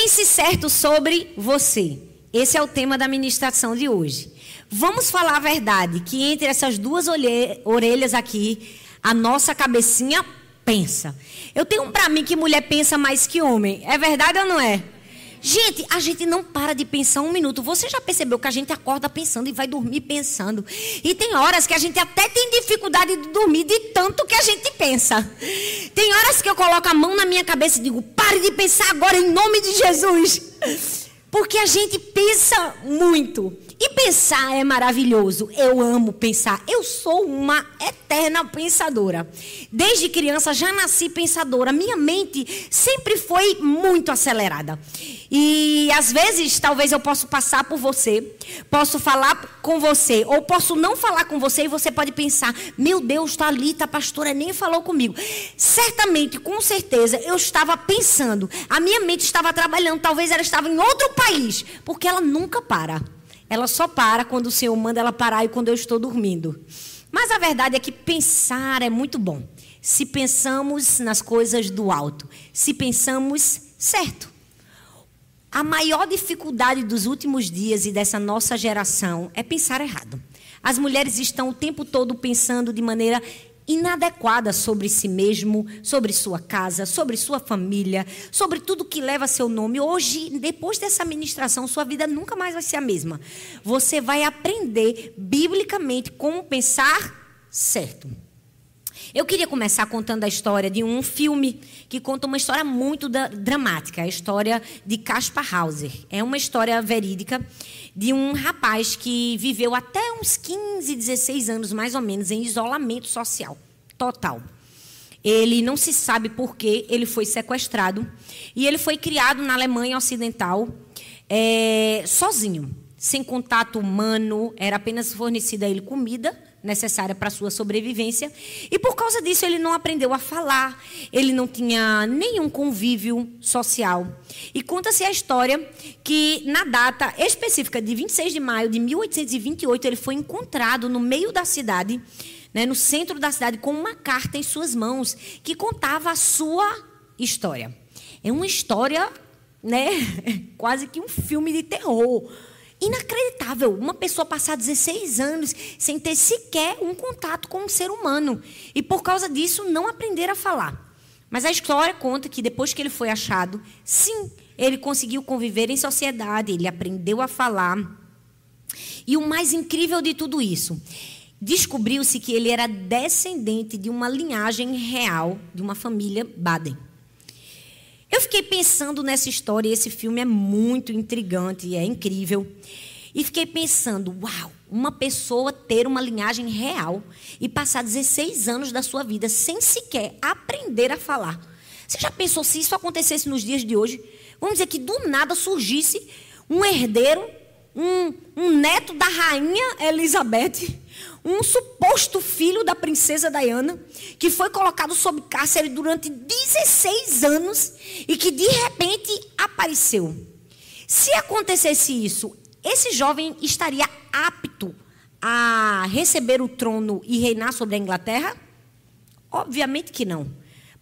Pense certo sobre você. Esse é o tema da ministração de hoje. Vamos falar a verdade, que entre essas duas orelhas aqui, a nossa cabecinha pensa. Eu tenho para mim que mulher pensa mais que homem. É verdade ou não é? Gente, a gente não para de pensar um minuto. Você já percebeu que a gente acorda pensando e vai dormir pensando? E tem horas que a gente até tem dificuldade de dormir de tanto que a gente pensa. Tem horas que eu coloco a mão na minha cabeça e digo: pare de pensar agora em nome de Jesus. Porque a gente pensa muito. E pensar é maravilhoso. Eu amo pensar. Eu sou uma eterna pensadora. Desde criança já nasci pensadora. Minha mente sempre foi muito acelerada. E às vezes, talvez eu possa passar por você, posso falar com você, ou posso não falar com você e você pode pensar: meu Deus, está ali, tá, a pastora nem falou comigo. Certamente, com certeza, eu estava pensando, a minha mente estava trabalhando, talvez ela estava em outro país, porque ela nunca para. Ela só para quando o Senhor manda ela parar e quando eu estou dormindo. Mas a verdade é que pensar é muito bom. Se pensamos nas coisas do alto, se pensamos certo. A maior dificuldade dos últimos dias e dessa nossa geração é pensar errado. As mulheres estão o tempo todo pensando de maneira inadequada sobre si mesmo, sobre sua casa, sobre sua família, sobre tudo que leva seu nome. Hoje, depois dessa ministração, sua vida nunca mais vai ser a mesma. Você vai aprender biblicamente como pensar certo. Eu queria começar contando a história de um filme que conta uma história muito dramática, a história de Caspar Hauser. É uma história verídica de um rapaz que viveu até uns 15, 16 anos mais ou menos em isolamento social total. Ele não se sabe por que ele foi sequestrado e ele foi criado na Alemanha Ocidental é, sozinho, sem contato humano, era apenas fornecida a ele comida necessária para sua sobrevivência. E por causa disso, ele não aprendeu a falar, ele não tinha nenhum convívio social. E conta-se a história que, na data específica de 26 de maio de 1828, ele foi encontrado no meio da cidade, né, no centro da cidade, com uma carta em suas mãos que contava a sua história. É uma história, né, quase que um filme de terror Inacreditável. Uma pessoa passar 16 anos sem ter sequer um contato com um ser humano. E por causa disso, não aprender a falar. Mas a história conta que depois que ele foi achado, sim, ele conseguiu conviver em sociedade, ele aprendeu a falar. E o mais incrível de tudo isso, descobriu-se que ele era descendente de uma linhagem real de uma família Baden. Eu fiquei pensando nessa história, e esse filme é muito intrigante, é incrível. E fiquei pensando, uau, uma pessoa ter uma linhagem real e passar 16 anos da sua vida sem sequer aprender a falar. Você já pensou se isso acontecesse nos dias de hoje? Vamos dizer que do nada surgisse um herdeiro, um, um neto da rainha Elizabeth, um suposto filho da princesa Diana, que foi colocado sob cárcere durante 16 anos e que de repente apareceu. Se acontecesse isso, esse jovem estaria apto a receber o trono e reinar sobre a Inglaterra? Obviamente que não.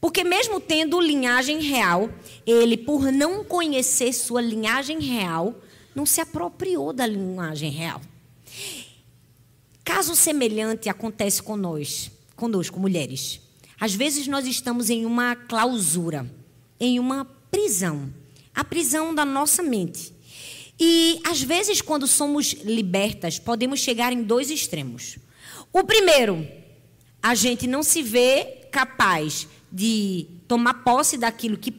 Porque, mesmo tendo linhagem real, ele, por não conhecer sua linhagem real, não se apropriou da linhagem real. Caso semelhante acontece conosco, conosco, mulheres. Às vezes nós estamos em uma clausura, em uma prisão, a prisão da nossa mente. E às vezes, quando somos libertas, podemos chegar em dois extremos. O primeiro, a gente não se vê capaz de tomar posse daquilo que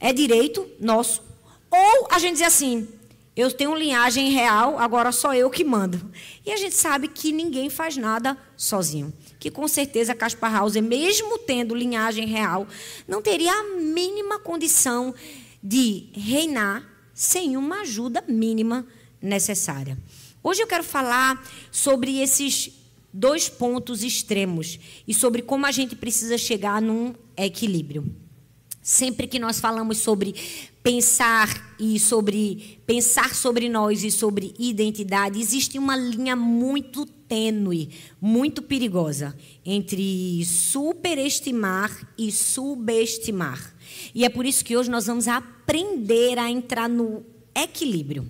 é direito nosso, ou a gente diz assim: eu tenho linhagem real, agora só eu que mando. E a gente sabe que ninguém faz nada sozinho. Que com certeza Caspar Hauser, mesmo tendo linhagem real, não teria a mínima condição de reinar sem uma ajuda mínima necessária. Hoje eu quero falar sobre esses dois pontos extremos e sobre como a gente precisa chegar num equilíbrio. Sempre que nós falamos sobre pensar e sobre pensar sobre nós e sobre identidade, existe uma linha muito tênue, muito perigosa entre superestimar e subestimar. E é por isso que hoje nós vamos aprender a entrar no equilíbrio.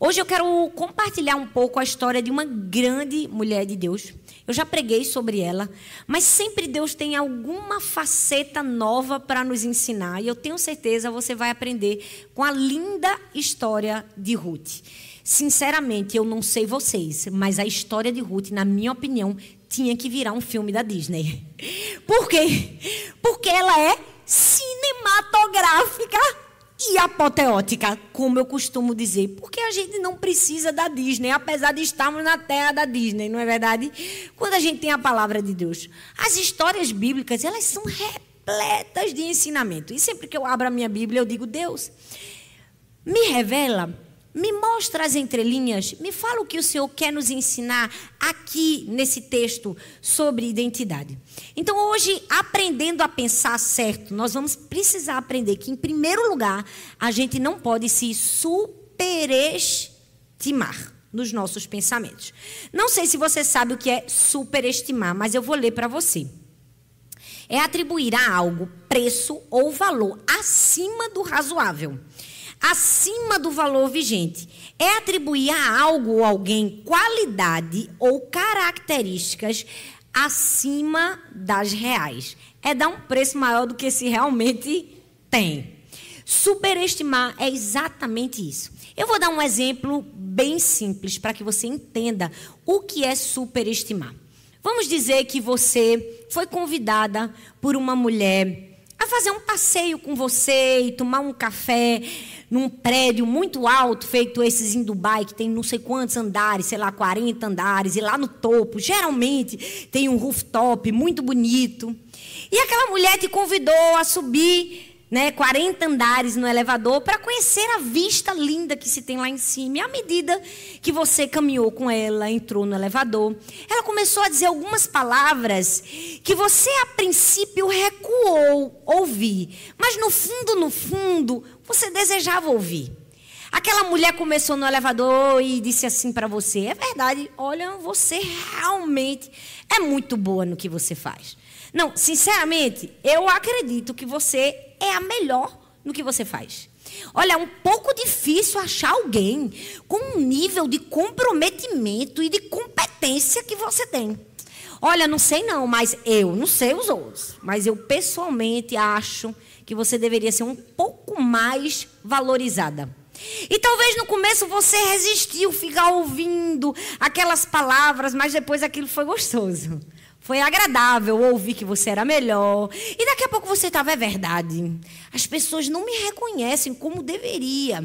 Hoje eu quero compartilhar um pouco a história de uma grande mulher de Deus. Eu já preguei sobre ela, mas sempre Deus tem alguma faceta nova para nos ensinar. E eu tenho certeza você vai aprender com a linda história de Ruth. Sinceramente, eu não sei vocês, mas a história de Ruth, na minha opinião, tinha que virar um filme da Disney. Por quê? Porque ela é cinematográfica e apoteótica, como eu costumo dizer, porque a gente não precisa da Disney, apesar de estarmos na terra da Disney, não é verdade? Quando a gente tem a palavra de Deus, as histórias bíblicas, elas são repletas de ensinamento. E sempre que eu abro a minha Bíblia, eu digo: Deus, me revela me mostra as entrelinhas, me fala o que o Senhor quer nos ensinar aqui nesse texto sobre identidade. Então, hoje, aprendendo a pensar certo, nós vamos precisar aprender que, em primeiro lugar, a gente não pode se superestimar nos nossos pensamentos. Não sei se você sabe o que é superestimar, mas eu vou ler para você. É atribuir a algo preço ou valor acima do razoável acima do valor vigente. É atribuir a algo ou alguém qualidade ou características acima das reais. É dar um preço maior do que se realmente tem. Superestimar é exatamente isso. Eu vou dar um exemplo bem simples para que você entenda o que é superestimar. Vamos dizer que você foi convidada por uma mulher fazer um passeio com você e tomar um café num prédio muito alto, feito esses em Dubai, que tem não sei quantos andares, sei lá, 40 andares, e lá no topo, geralmente tem um rooftop muito bonito. E aquela mulher te convidou a subir né, 40 andares no elevador para conhecer a vista linda que se tem lá em cima. E à medida que você caminhou com ela, entrou no elevador, ela começou a dizer algumas palavras que você a princípio recuou ouvir, mas no fundo, no fundo, você desejava ouvir. Aquela mulher começou no elevador e disse assim para você: "É verdade, olha, você realmente é muito boa no que você faz". Não, sinceramente, eu acredito que você é a melhor no que você faz. Olha, é um pouco difícil achar alguém com um nível de comprometimento e de competência que você tem. Olha, não sei não, mas eu não sei os outros, mas eu pessoalmente acho que você deveria ser um pouco mais valorizada. E talvez no começo você resistiu, ficar ouvindo aquelas palavras, mas depois aquilo foi gostoso. Foi agradável ouvir que você era melhor. E daqui a pouco você estava, é verdade. As pessoas não me reconhecem como deveria.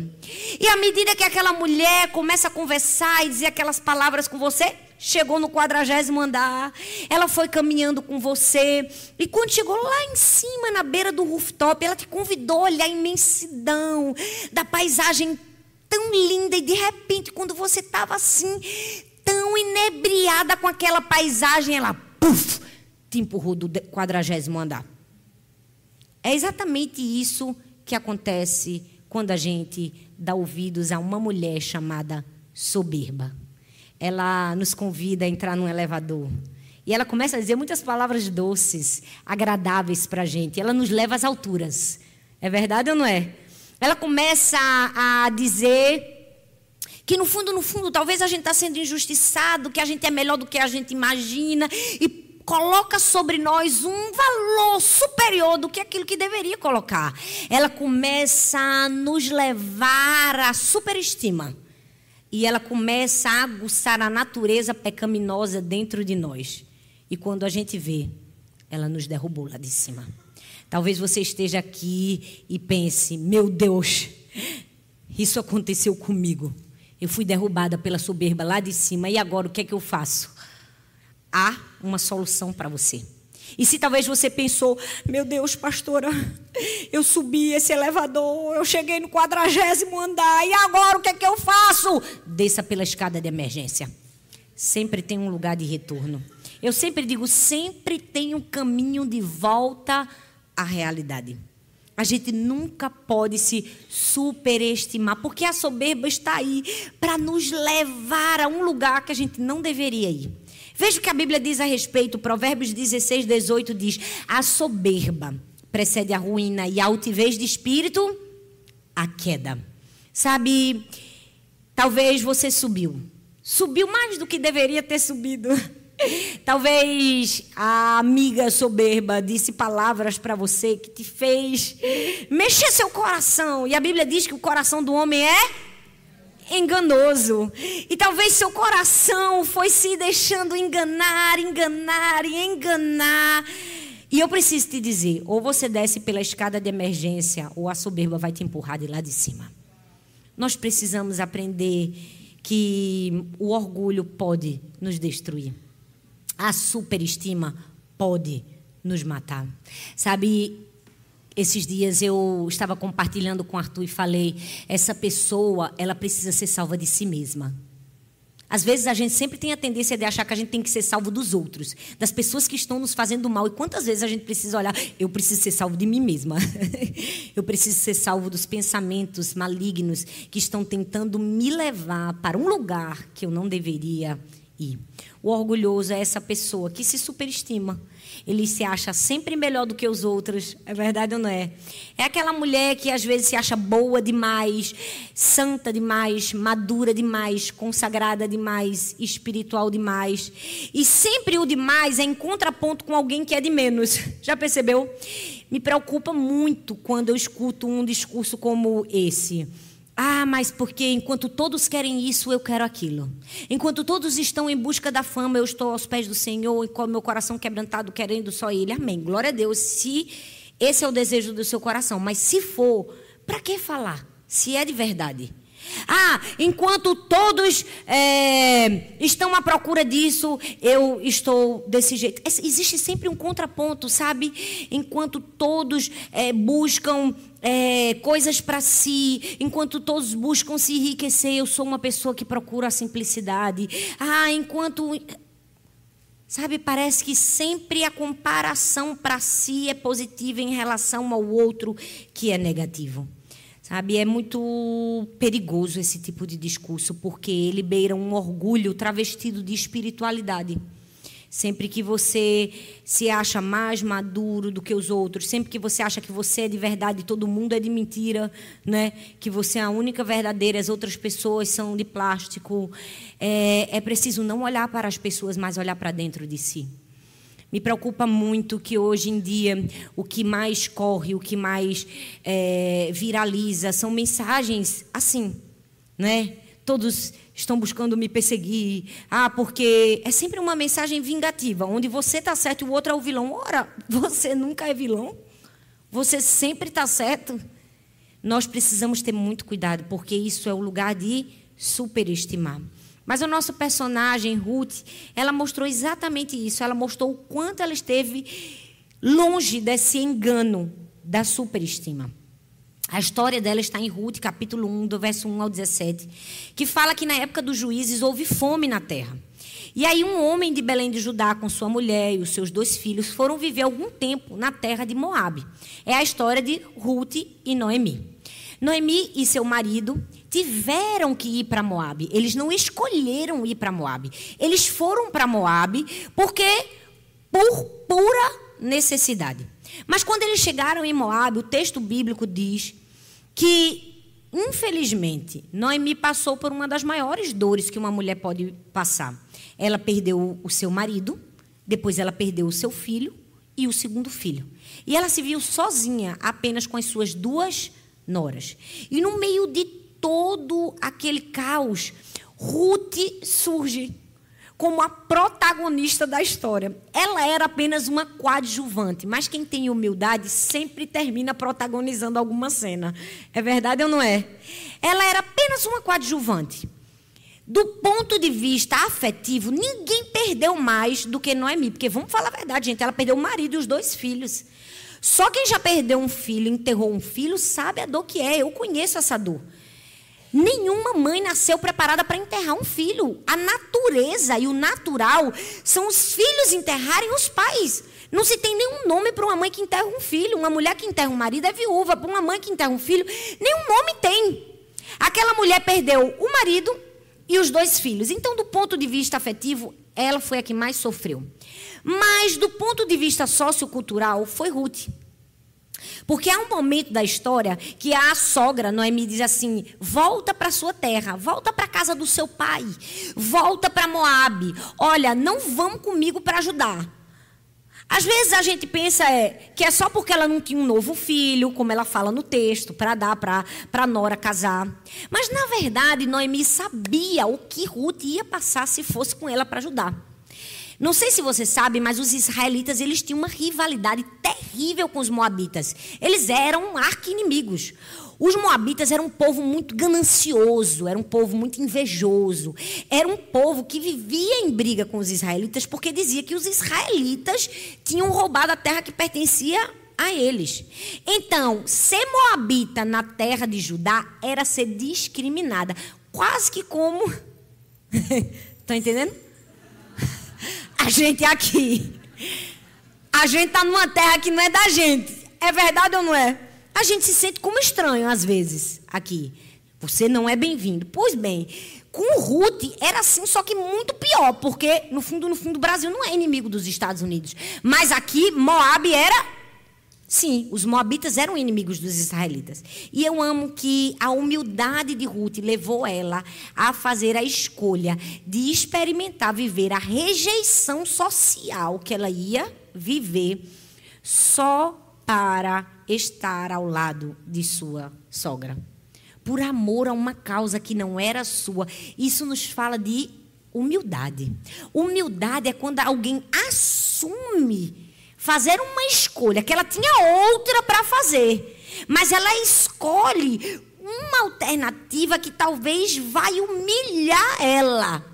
E à medida que aquela mulher começa a conversar e dizer aquelas palavras com você, chegou no quadragésimo andar, ela foi caminhando com você. E quando chegou lá em cima, na beira do rooftop, ela te convidou a olhar a imensidão da paisagem tão linda. E de repente, quando você estava assim, tão inebriada com aquela paisagem, ela puf, te empurrou do quadragésimo andar. É exatamente isso que acontece quando a gente dá ouvidos a uma mulher chamada soberba. Ela nos convida a entrar num elevador. E ela começa a dizer muitas palavras doces, agradáveis para a gente. Ela nos leva às alturas. É verdade ou não é? Ela começa a dizer que no fundo, no fundo, talvez a gente está sendo injustiçado, que a gente é melhor do que a gente imagina e coloca sobre nós um valor superior do que aquilo que deveria colocar. Ela começa a nos levar à superestima. E ela começa a aguçar a natureza pecaminosa dentro de nós. E quando a gente vê, ela nos derrubou lá de cima. Talvez você esteja aqui e pense: meu Deus, isso aconteceu comigo. Eu fui derrubada pela soberba lá de cima e agora o que é que eu faço? Há uma solução para você. E se talvez você pensou, meu Deus, pastora, eu subi esse elevador, eu cheguei no quadragésimo andar, e agora o que é que eu faço? Desça pela escada de emergência. Sempre tem um lugar de retorno. Eu sempre digo, sempre tem um caminho de volta à realidade. A gente nunca pode se superestimar, porque a soberba está aí para nos levar a um lugar que a gente não deveria ir. Veja o que a Bíblia diz a respeito, Provérbios 16, 18 diz: A soberba precede a ruína e a altivez de espírito, a queda. Sabe, talvez você subiu. Subiu mais do que deveria ter subido. Talvez a amiga soberba disse palavras para você que te fez mexer seu coração. E a Bíblia diz que o coração do homem é enganoso. E talvez seu coração foi se deixando enganar, enganar e enganar. E eu preciso te dizer: ou você desce pela escada de emergência, ou a soberba vai te empurrar de lá de cima. Nós precisamos aprender que o orgulho pode nos destruir. A superestima pode nos matar. Sabe, esses dias eu estava compartilhando com Arthur e falei: essa pessoa, ela precisa ser salva de si mesma. Às vezes a gente sempre tem a tendência de achar que a gente tem que ser salvo dos outros, das pessoas que estão nos fazendo mal. E quantas vezes a gente precisa olhar, eu preciso ser salvo de mim mesma. eu preciso ser salvo dos pensamentos malignos que estão tentando me levar para um lugar que eu não deveria ir. O orgulhoso é essa pessoa que se superestima. Ele se acha sempre melhor do que os outros. É verdade ou não é? É aquela mulher que às vezes se acha boa demais, santa demais, madura demais, consagrada demais, espiritual demais. E sempre o demais é em contraponto com alguém que é de menos. Já percebeu? Me preocupa muito quando eu escuto um discurso como esse. Ah, mas porque enquanto todos querem isso, eu quero aquilo. Enquanto todos estão em busca da fama, eu estou aos pés do Senhor e com meu coração quebrantado, querendo só Ele. Amém. Glória a Deus. Se esse é o desejo do seu coração. Mas se for, para que falar? Se é de verdade. Ah, enquanto todos é, estão à procura disso, eu estou desse jeito. Existe sempre um contraponto, sabe? Enquanto todos é, buscam é, coisas para si, enquanto todos buscam se enriquecer, eu sou uma pessoa que procura a simplicidade. Ah, enquanto. Sabe, parece que sempre a comparação para si é positiva em relação ao outro que é negativo. Sabe, é muito perigoso esse tipo de discurso, porque ele beira um orgulho travestido de espiritualidade. Sempre que você se acha mais maduro do que os outros, sempre que você acha que você é de verdade e todo mundo é de mentira, né? que você é a única verdadeira, as outras pessoas são de plástico, é, é preciso não olhar para as pessoas, mas olhar para dentro de si. Me preocupa muito que hoje em dia o que mais corre, o que mais é, viraliza são mensagens assim, né? Todos estão buscando me perseguir. Ah, porque é sempre uma mensagem vingativa, onde você está certo e o outro é o vilão. Ora, você nunca é vilão. Você sempre está certo. Nós precisamos ter muito cuidado, porque isso é o lugar de superestimar. Mas o nosso personagem, Ruth, ela mostrou exatamente isso. Ela mostrou o quanto ela esteve longe desse engano da superestima. A história dela está em Ruth, capítulo 1, do verso 1 ao 17, que fala que na época dos juízes houve fome na terra. E aí um homem de Belém de Judá com sua mulher e os seus dois filhos foram viver algum tempo na terra de Moabe. É a história de Ruth e Noemi. Noemi e seu marido tiveram que ir para Moabe. Eles não escolheram ir para Moabe. Eles foram para Moabe porque por pura necessidade. Mas quando eles chegaram em Moabe, o texto bíblico diz que, infelizmente, Noemi passou por uma das maiores dores que uma mulher pode passar. Ela perdeu o seu marido, depois ela perdeu o seu filho e o segundo filho. E ela se viu sozinha, apenas com as suas duas noras. E no meio de todo aquele caos, Ruth surge como a protagonista da história. Ela era apenas uma coadjuvante, mas quem tem humildade sempre termina protagonizando alguma cena. É verdade ou não é? Ela era apenas uma coadjuvante. Do ponto de vista afetivo, ninguém perdeu mais do que Noemi, porque vamos falar a verdade, gente, ela perdeu o marido e os dois filhos. Só quem já perdeu um filho, enterrou um filho, sabe a dor que é. Eu conheço essa dor. Nenhuma mãe nasceu preparada para enterrar um filho. A natureza e o natural são os filhos enterrarem os pais. Não se tem nenhum nome para uma mãe que enterra um filho. Uma mulher que enterra um marido é viúva. Para uma mãe que enterra um filho, nenhum nome tem. Aquela mulher perdeu o marido e os dois filhos. Então, do ponto de vista afetivo, ela foi a que mais sofreu. Mas, do ponto de vista sociocultural, foi Ruth. Porque há um momento da história que a sogra Noemi diz assim: volta para sua terra, volta para a casa do seu pai, volta para Moabe. Olha, não vão comigo para ajudar. Às vezes a gente pensa é, que é só porque ela não tinha um novo filho, como ela fala no texto, para dar para Nora casar. Mas na verdade, Noemi sabia o que Ruth ia passar se fosse com ela para ajudar. Não sei se você sabe, mas os israelitas eles tinham uma rivalidade terrível com os moabitas. Eles eram arqui-inimigos. Os moabitas eram um povo muito ganancioso, era um povo muito invejoso, era um povo que vivia em briga com os israelitas porque dizia que os israelitas tinham roubado a terra que pertencia a eles. Então, ser moabita na terra de Judá era ser discriminada, quase que como. Estão entendendo? A gente aqui. A gente está numa terra que não é da gente. É verdade ou não é? A gente se sente como estranho às vezes aqui. Você não é bem-vindo. Pois bem, com Ruth era assim, só que muito pior, porque no fundo, no fundo, o Brasil não é inimigo dos Estados Unidos. Mas aqui, Moab era. Sim, os moabitas eram inimigos dos israelitas. E eu amo que a humildade de Ruth levou ela a fazer a escolha de experimentar viver a rejeição social que ela ia viver só para estar ao lado de sua sogra. Por amor a uma causa que não era sua. Isso nos fala de humildade. Humildade é quando alguém assume fazer uma escolha que ela tinha outra para fazer, mas ela escolhe uma alternativa que talvez vai humilhar ela.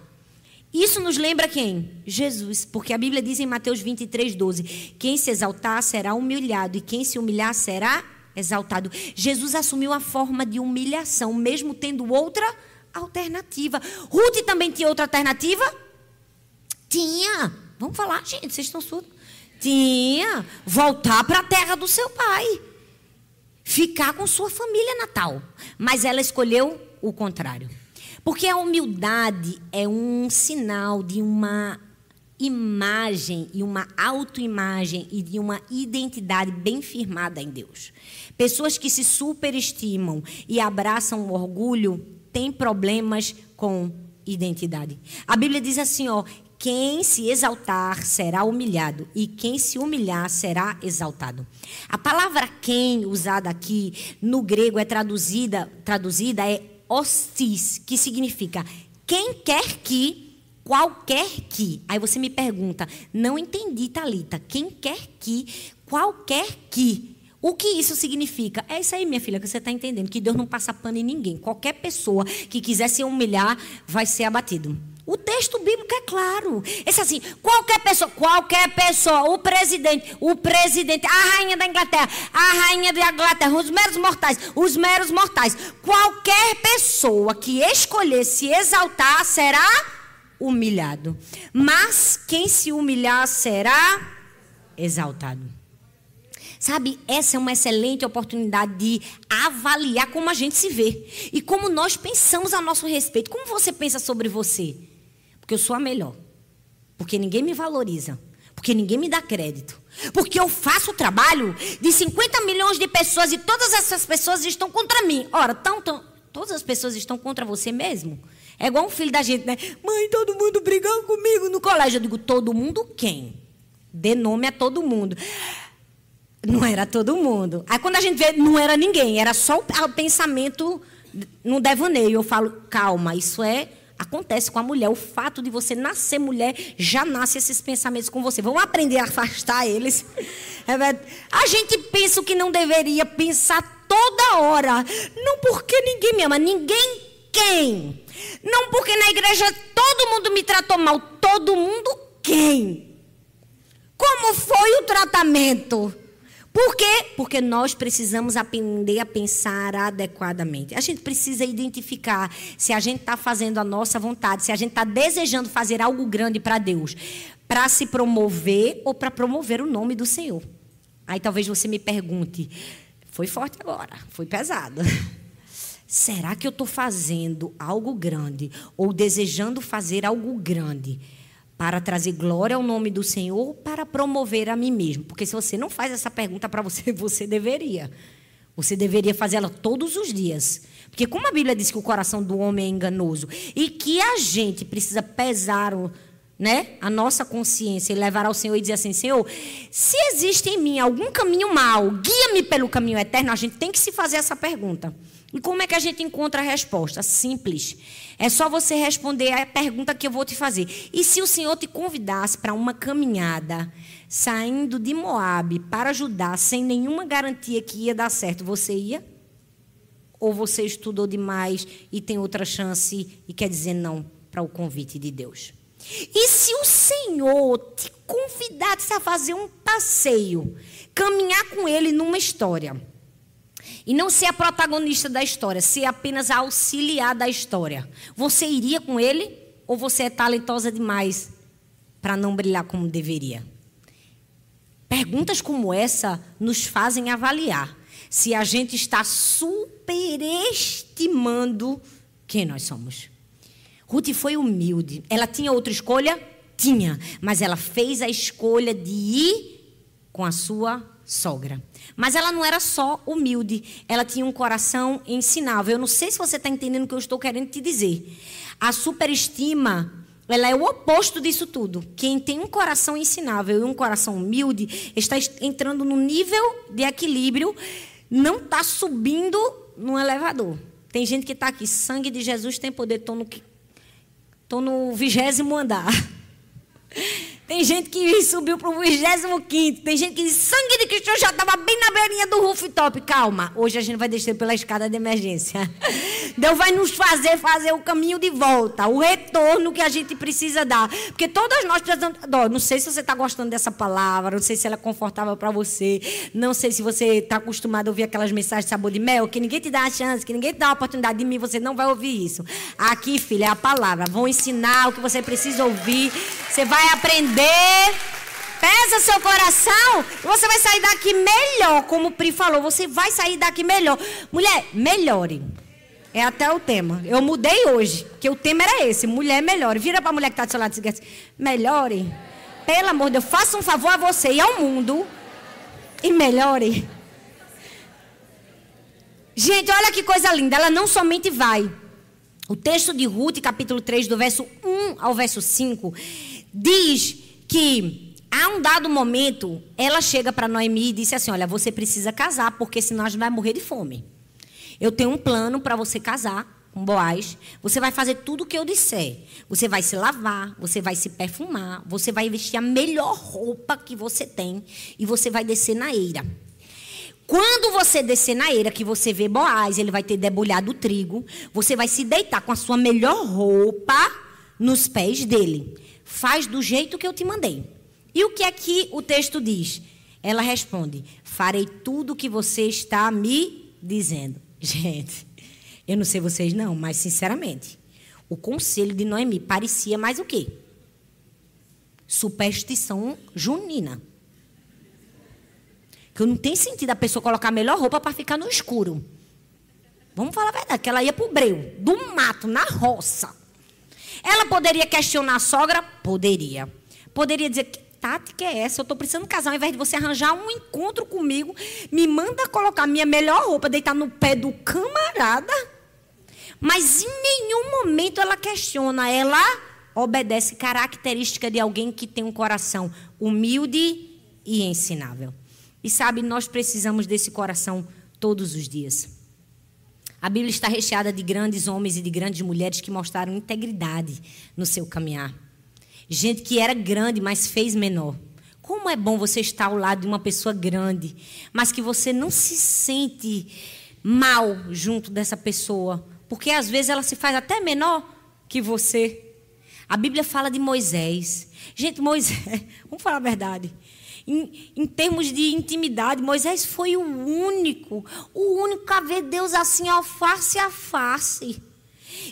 Isso nos lembra quem? Jesus, porque a Bíblia diz em Mateus 23, 12: quem se exaltar será humilhado, e quem se humilhar será exaltado. Jesus assumiu a forma de humilhação, mesmo tendo outra alternativa. Ruth também tinha outra alternativa? Tinha. Vamos falar, gente, vocês estão surdos. Tinha. Voltar para a terra do seu pai. Ficar com sua família natal. Mas ela escolheu o contrário. Porque a humildade é um sinal de uma imagem e uma autoimagem e de uma identidade bem firmada em Deus. Pessoas que se superestimam e abraçam o orgulho têm problemas com identidade. A Bíblia diz assim, ó, quem se exaltar será humilhado, e quem se humilhar será exaltado. A palavra quem usada aqui no grego é traduzida, traduzida é hostis, que significa quem quer que, qualquer que. Aí você me pergunta, não entendi, Talita. Quem quer que, qualquer que. O que isso significa? É isso aí, minha filha, que você está entendendo. Que Deus não passa pano em ninguém. Qualquer pessoa que quiser se humilhar vai ser abatido. O texto bíblico é claro. Esse assim, qualquer pessoa, qualquer pessoa, o presidente, o presidente, a rainha da Inglaterra, a rainha da Inglaterra, os meros mortais, os meros mortais, qualquer pessoa que escolher se exaltar será humilhado. Mas quem se humilhar será exaltado. Sabe, essa é uma excelente oportunidade de avaliar como a gente se vê e como nós pensamos a nosso respeito. Como você pensa sobre você? Porque eu sou a melhor. Porque ninguém me valoriza. Porque ninguém me dá crédito. Porque eu faço o trabalho de 50 milhões de pessoas e todas essas pessoas estão contra mim. Ora, tão, tão, todas as pessoas estão contra você mesmo? É igual um filho da gente, né? Mãe, todo mundo brigando comigo no colégio. Eu digo, todo mundo quem? Dê nome a todo mundo. Não era todo mundo. Aí quando a gente vê, não era ninguém, era só o pensamento no devaneio. Eu falo, calma, isso é acontece com a mulher. O fato de você nascer mulher já nasce esses pensamentos com você. Vamos aprender a afastar eles. É a gente pensa o que não deveria pensar toda hora. Não porque ninguém me ama, ninguém quem? Não porque na igreja todo mundo me tratou mal, todo mundo quem? Como foi o tratamento? Por quê? Porque nós precisamos aprender a pensar adequadamente. A gente precisa identificar se a gente está fazendo a nossa vontade, se a gente está desejando fazer algo grande para Deus, para se promover ou para promover o nome do Senhor. Aí talvez você me pergunte: foi forte agora, foi pesado. Será que eu estou fazendo algo grande ou desejando fazer algo grande Para trazer glória ao nome do Senhor, para promover a mim mesmo. Porque se você não faz essa pergunta para você, você deveria. Você deveria fazê-la todos os dias. Porque como a Bíblia diz que o coração do homem é enganoso e que a gente precisa pesar o, né, a nossa consciência e levar ao Senhor e dizer assim, Senhor, se existe em mim algum caminho mau, guia-me pelo caminho eterno, a gente tem que se fazer essa pergunta. E como é que a gente encontra a resposta? Simples. É só você responder a pergunta que eu vou te fazer. E se o Senhor te convidasse para uma caminhada, saindo de Moabe para Judá, sem nenhuma garantia que ia dar certo, você ia? Ou você estudou demais e tem outra chance e quer dizer não para o convite de Deus? E se o Senhor te convidasse a fazer um passeio, caminhar com Ele numa história, e não ser a protagonista da história, ser apenas a auxiliar da história, você iria com Ele? Ou você é talentosa demais para não brilhar como deveria? Perguntas como essa nos fazem avaliar se a gente está superestimando quem nós somos. Ruth foi humilde. Ela tinha outra escolha? Tinha. Mas ela fez a escolha de ir com a sua sogra. Mas ela não era só humilde, ela tinha um coração ensinável. Eu não sei se você está entendendo o que eu estou querendo te dizer. A superestima ela é o oposto disso tudo. Quem tem um coração ensinável e um coração humilde está entrando no nível de equilíbrio, não está subindo no elevador. Tem gente que está aqui, sangue de Jesus tem poder, estou no, no vigésimo andar. Tem gente que subiu para o 25. Tem gente que diz: sangue de Cristo já estava bem na beirinha do rooftop. Calma, hoje a gente vai descer pela escada de emergência. Deus vai nos fazer fazer o caminho de volta, o retorno que a gente precisa dar. Porque todas nós precisamos. Não sei se você está gostando dessa palavra, não sei se ela é confortável para você, não sei se você está acostumado a ouvir aquelas mensagens de sabor de mel, que ninguém te dá a chance, que ninguém te dá a oportunidade de mim, você não vai ouvir isso. Aqui, filha, é a palavra. Vão ensinar o que você precisa ouvir. Você vai aprender Pesa seu coração você vai sair daqui melhor, como o Pri falou. Você vai sair daqui melhor. Mulher, melhore. É até o tema. Eu mudei hoje, que o tema era esse. Mulher, melhore. Vira para a mulher que está do seu lado e diz assim, melhore. Pelo amor de Deus, faça um favor a você e ao mundo. E melhore. Gente, olha que coisa linda. Ela não somente vai. O texto de Ruth, capítulo 3, do verso 1 ao verso 5, diz que a um dado momento ela chega para Noemi e disse assim: Olha, você precisa casar, porque senão a gente vai morrer de fome. Eu tenho um plano para você casar com Boaz. Você vai fazer tudo o que eu disser. Você vai se lavar, você vai se perfumar, você vai vestir a melhor roupa que você tem e você vai descer na eira. Quando você descer na eira, que você vê Boaz, ele vai ter debulhado o trigo, você vai se deitar com a sua melhor roupa nos pés dele faz do jeito que eu te mandei. E o que é que o texto diz? Ela responde: farei tudo o que você está me dizendo. Gente, eu não sei vocês não, mas sinceramente, o conselho de Noemi parecia mais o quê? Superstição junina. Que não tem sentido a pessoa colocar a melhor roupa para ficar no escuro. Vamos falar a verdade, que ela ia para o breu, do mato, na roça. Ela poderia questionar a sogra? Poderia. Poderia dizer, tática é essa? Eu estou precisando casar, ao invés de você arranjar um encontro comigo, me manda colocar minha melhor roupa, deitar no pé do camarada. Mas em nenhum momento ela questiona, ela obedece característica de alguém que tem um coração humilde e ensinável. E sabe, nós precisamos desse coração todos os dias. A Bíblia está recheada de grandes homens e de grandes mulheres que mostraram integridade no seu caminhar. Gente que era grande, mas fez menor. Como é bom você estar ao lado de uma pessoa grande, mas que você não se sente mal junto dessa pessoa, porque às vezes ela se faz até menor que você. A Bíblia fala de Moisés. Gente, Moisés, vamos falar a verdade. Em, em, termos de intimidade, Moisés foi o único, o único a ver Deus assim, ó, face a face.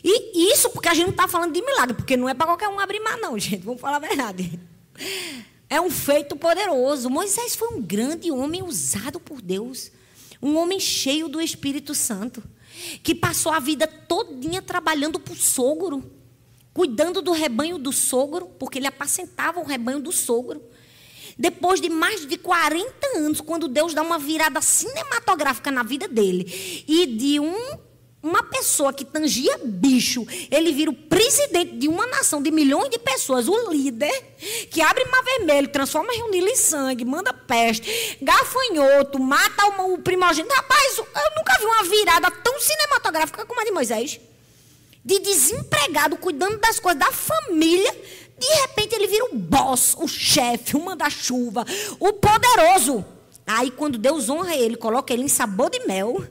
E isso porque a gente não está falando de milagre, porque não é para qualquer um abrir mar, não, gente. Vamos falar a verdade. É um feito poderoso. Moisés foi um grande homem usado por Deus. Um homem cheio do Espírito Santo. Que passou a vida todinha trabalhando para o sogro cuidando do rebanho do sogro, porque ele apacentava o rebanho do sogro. Depois de mais de 40 anos, quando Deus dá uma virada cinematográfica na vida dele, e de um uma pessoa que tangia bicho, ele vira o presidente de uma nação de milhões de pessoas, o líder, que abre mar vermelho, transforma reunir em sangue, manda peste, gafanhoto, mata o, o primogênito. Rapaz, eu nunca vi uma virada tão cinematográfica como a de Moisés. De desempregado, cuidando das coisas da família, de repente ele vira o boss, o chefe, o manda-chuva, o poderoso. Aí quando Deus honra ele, coloca ele em sabor de mel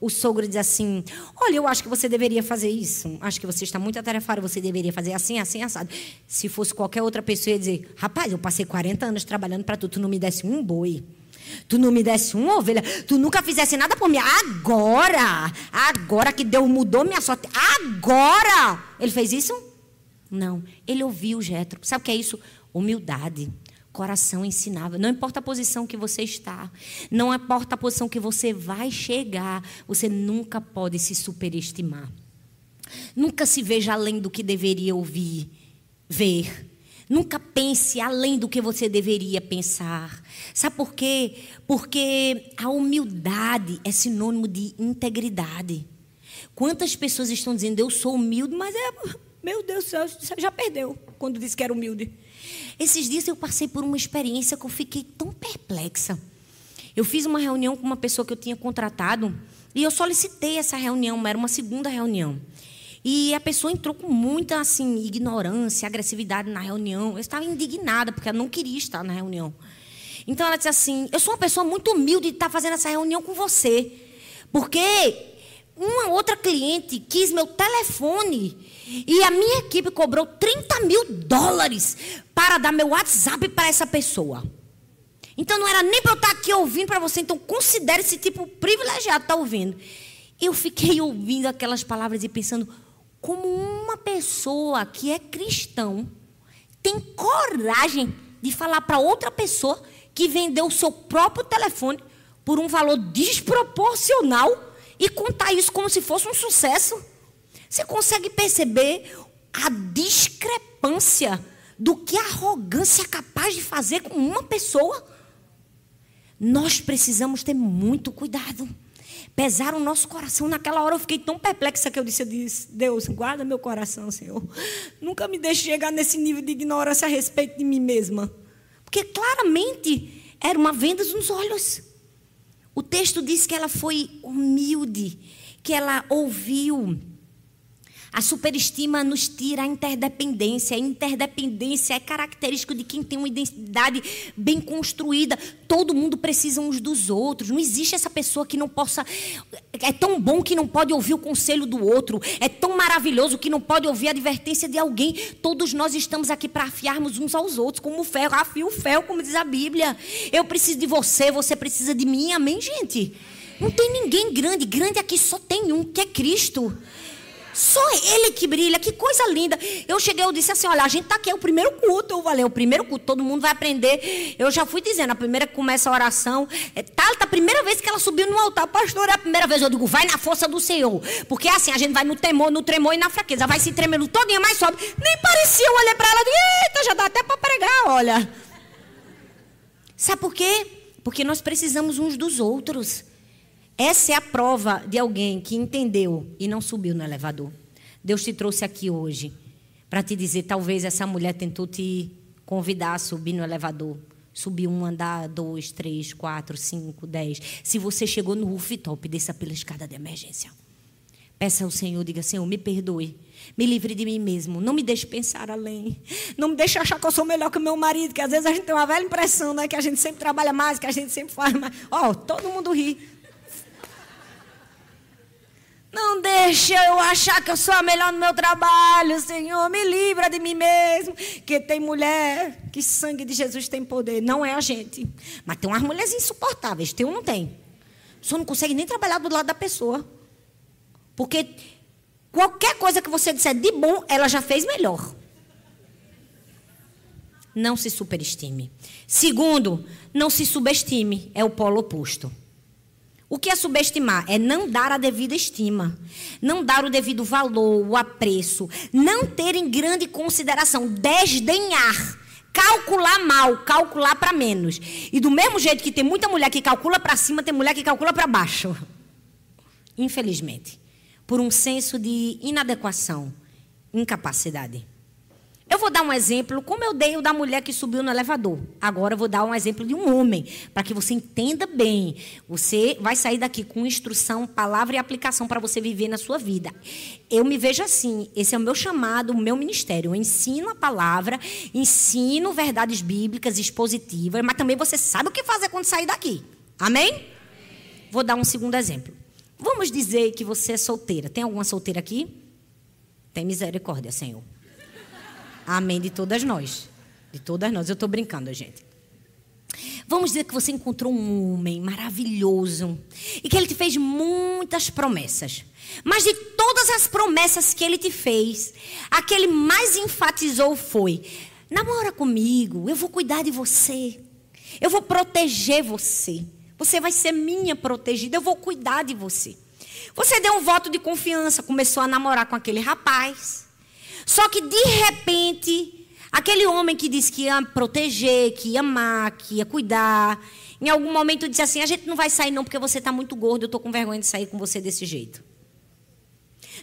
o sogro diz assim: Olha, eu acho que você deveria fazer isso. Acho que você está muito atarefado, você deveria fazer assim, assim, assado. Se fosse qualquer outra pessoa, ia dizer: Rapaz, eu passei 40 anos trabalhando para tu, tu não me desse um boi. Tu não me desse uma ovelha, tu nunca fizesse nada por mim. Agora, agora que Deus mudou minha sorte, agora. Ele fez isso? Não. Ele ouviu o Jetro. Sabe o que é isso? Humildade coração ensinava. Não importa a posição que você está, não importa a posição que você vai chegar, você nunca pode se superestimar. Nunca se veja além do que deveria ouvir, ver. Nunca pense além do que você deveria pensar. Sabe por quê? Porque a humildade é sinônimo de integridade. Quantas pessoas estão dizendo eu sou humilde, mas é, meu Deus do céu, já perdeu quando disse que era humilde. Esses dias eu passei por uma experiência que eu fiquei tão perplexa. Eu fiz uma reunião com uma pessoa que eu tinha contratado e eu solicitei essa reunião, era uma segunda reunião. E a pessoa entrou com muita assim ignorância, agressividade na reunião. Eu estava indignada porque ela não queria estar na reunião. Então ela disse assim: "Eu sou uma pessoa muito humilde de estar fazendo essa reunião com você, porque uma outra cliente quis meu telefone e a minha equipe cobrou 30 mil dólares para dar meu WhatsApp para essa pessoa. Então não era nem para eu estar aqui ouvindo para você. Então considere esse tipo privilegiado estar ouvindo. Eu fiquei ouvindo aquelas palavras e pensando como uma pessoa que é cristão tem coragem de falar para outra pessoa que vendeu o seu próprio telefone por um valor desproporcional e contar isso como se fosse um sucesso. Você consegue perceber a discrepância do que a arrogância é capaz de fazer com uma pessoa? Nós precisamos ter muito cuidado. Pesar o nosso coração. Naquela hora eu fiquei tão perplexa que eu disse, eu disse Deus, guarda meu coração, Senhor. Nunca me deixe chegar nesse nível de ignorância a respeito de mim mesma. Porque claramente era uma venda nos olhos. O texto diz que ela foi humilde, que ela ouviu a superestima nos tira a interdependência. A interdependência é característico de quem tem uma identidade bem construída. Todo mundo precisa uns dos outros. Não existe essa pessoa que não possa. É tão bom que não pode ouvir o conselho do outro. É tão maravilhoso que não pode ouvir a advertência de alguém. Todos nós estamos aqui para afiarmos uns aos outros, como o ferro. Afia o ferro, como diz a Bíblia. Eu preciso de você, você precisa de mim. Amém, gente? Não tem ninguém grande. Grande aqui só tem um, que é Cristo. Só ele que brilha, que coisa linda. Eu cheguei, eu disse assim: olha, a gente está aqui, é o primeiro culto. Eu falei, é o primeiro culto, todo mundo vai aprender. Eu já fui dizendo, a primeira que começa a oração. É, tá, tá a primeira vez que ela subiu no altar, pastor, é a primeira vez. Eu digo, vai na força do Senhor. Porque assim, a gente vai no temor, no tremor e na fraqueza. Vai se tremendo todinha, mas sobe. Nem parecia, eu olhei para ela e eita, já dá até para pregar, olha. Sabe por quê? Porque nós precisamos uns dos outros. Essa é a prova de alguém que entendeu e não subiu no elevador. Deus te trouxe aqui hoje para te dizer: talvez essa mulher tentou te convidar a subir no elevador. Subir um andar, dois, três, quatro, cinco, dez. Se você chegou no rooftop, desça pela escada de emergência. Peça ao Senhor, diga: Senhor, me perdoe. Me livre de mim mesmo. Não me deixe pensar além. Não me deixe achar que eu sou melhor que o meu marido, que às vezes a gente tem uma velha impressão, né? Que a gente sempre trabalha mais, que a gente sempre faz mais. Ó, oh, todo mundo ri. Não deixa eu achar que eu sou a melhor no meu trabalho, Senhor. Me livra de mim mesmo. Que tem mulher que sangue de Jesus tem poder. Não é a gente. Mas tem umas mulheres insuportáveis. Tem não tem? Só não consegue nem trabalhar do lado da pessoa. Porque qualquer coisa que você disser de bom, ela já fez melhor. Não se superestime. Segundo, não se subestime. É o polo oposto. O que é subestimar? É não dar a devida estima, não dar o devido valor, o apreço, não ter em grande consideração, desdenhar, calcular mal, calcular para menos. E do mesmo jeito que tem muita mulher que calcula para cima, tem mulher que calcula para baixo. Infelizmente, por um senso de inadequação, incapacidade. Eu vou dar um exemplo, como eu dei o da mulher que subiu no elevador. Agora eu vou dar um exemplo de um homem, para que você entenda bem. Você vai sair daqui com instrução, palavra e aplicação para você viver na sua vida. Eu me vejo assim, esse é o meu chamado, o meu ministério. Eu ensino a palavra, ensino verdades bíblicas expositivas, mas também você sabe o que fazer quando sair daqui. Amém? Amém. Vou dar um segundo exemplo. Vamos dizer que você é solteira. Tem alguma solteira aqui? Tem misericórdia, Senhor. Amém de todas nós. De todas nós. Eu estou brincando, gente. Vamos dizer que você encontrou um homem maravilhoso e que ele te fez muitas promessas. Mas de todas as promessas que ele te fez, a que ele mais enfatizou foi: namora comigo, eu vou cuidar de você, eu vou proteger você, você vai ser minha protegida, eu vou cuidar de você. Você deu um voto de confiança, começou a namorar com aquele rapaz. Só que de repente, aquele homem que disse que ia proteger, que ia amar, que ia cuidar, em algum momento disse assim: a gente não vai sair não porque você está muito gordo, eu estou com vergonha de sair com você desse jeito.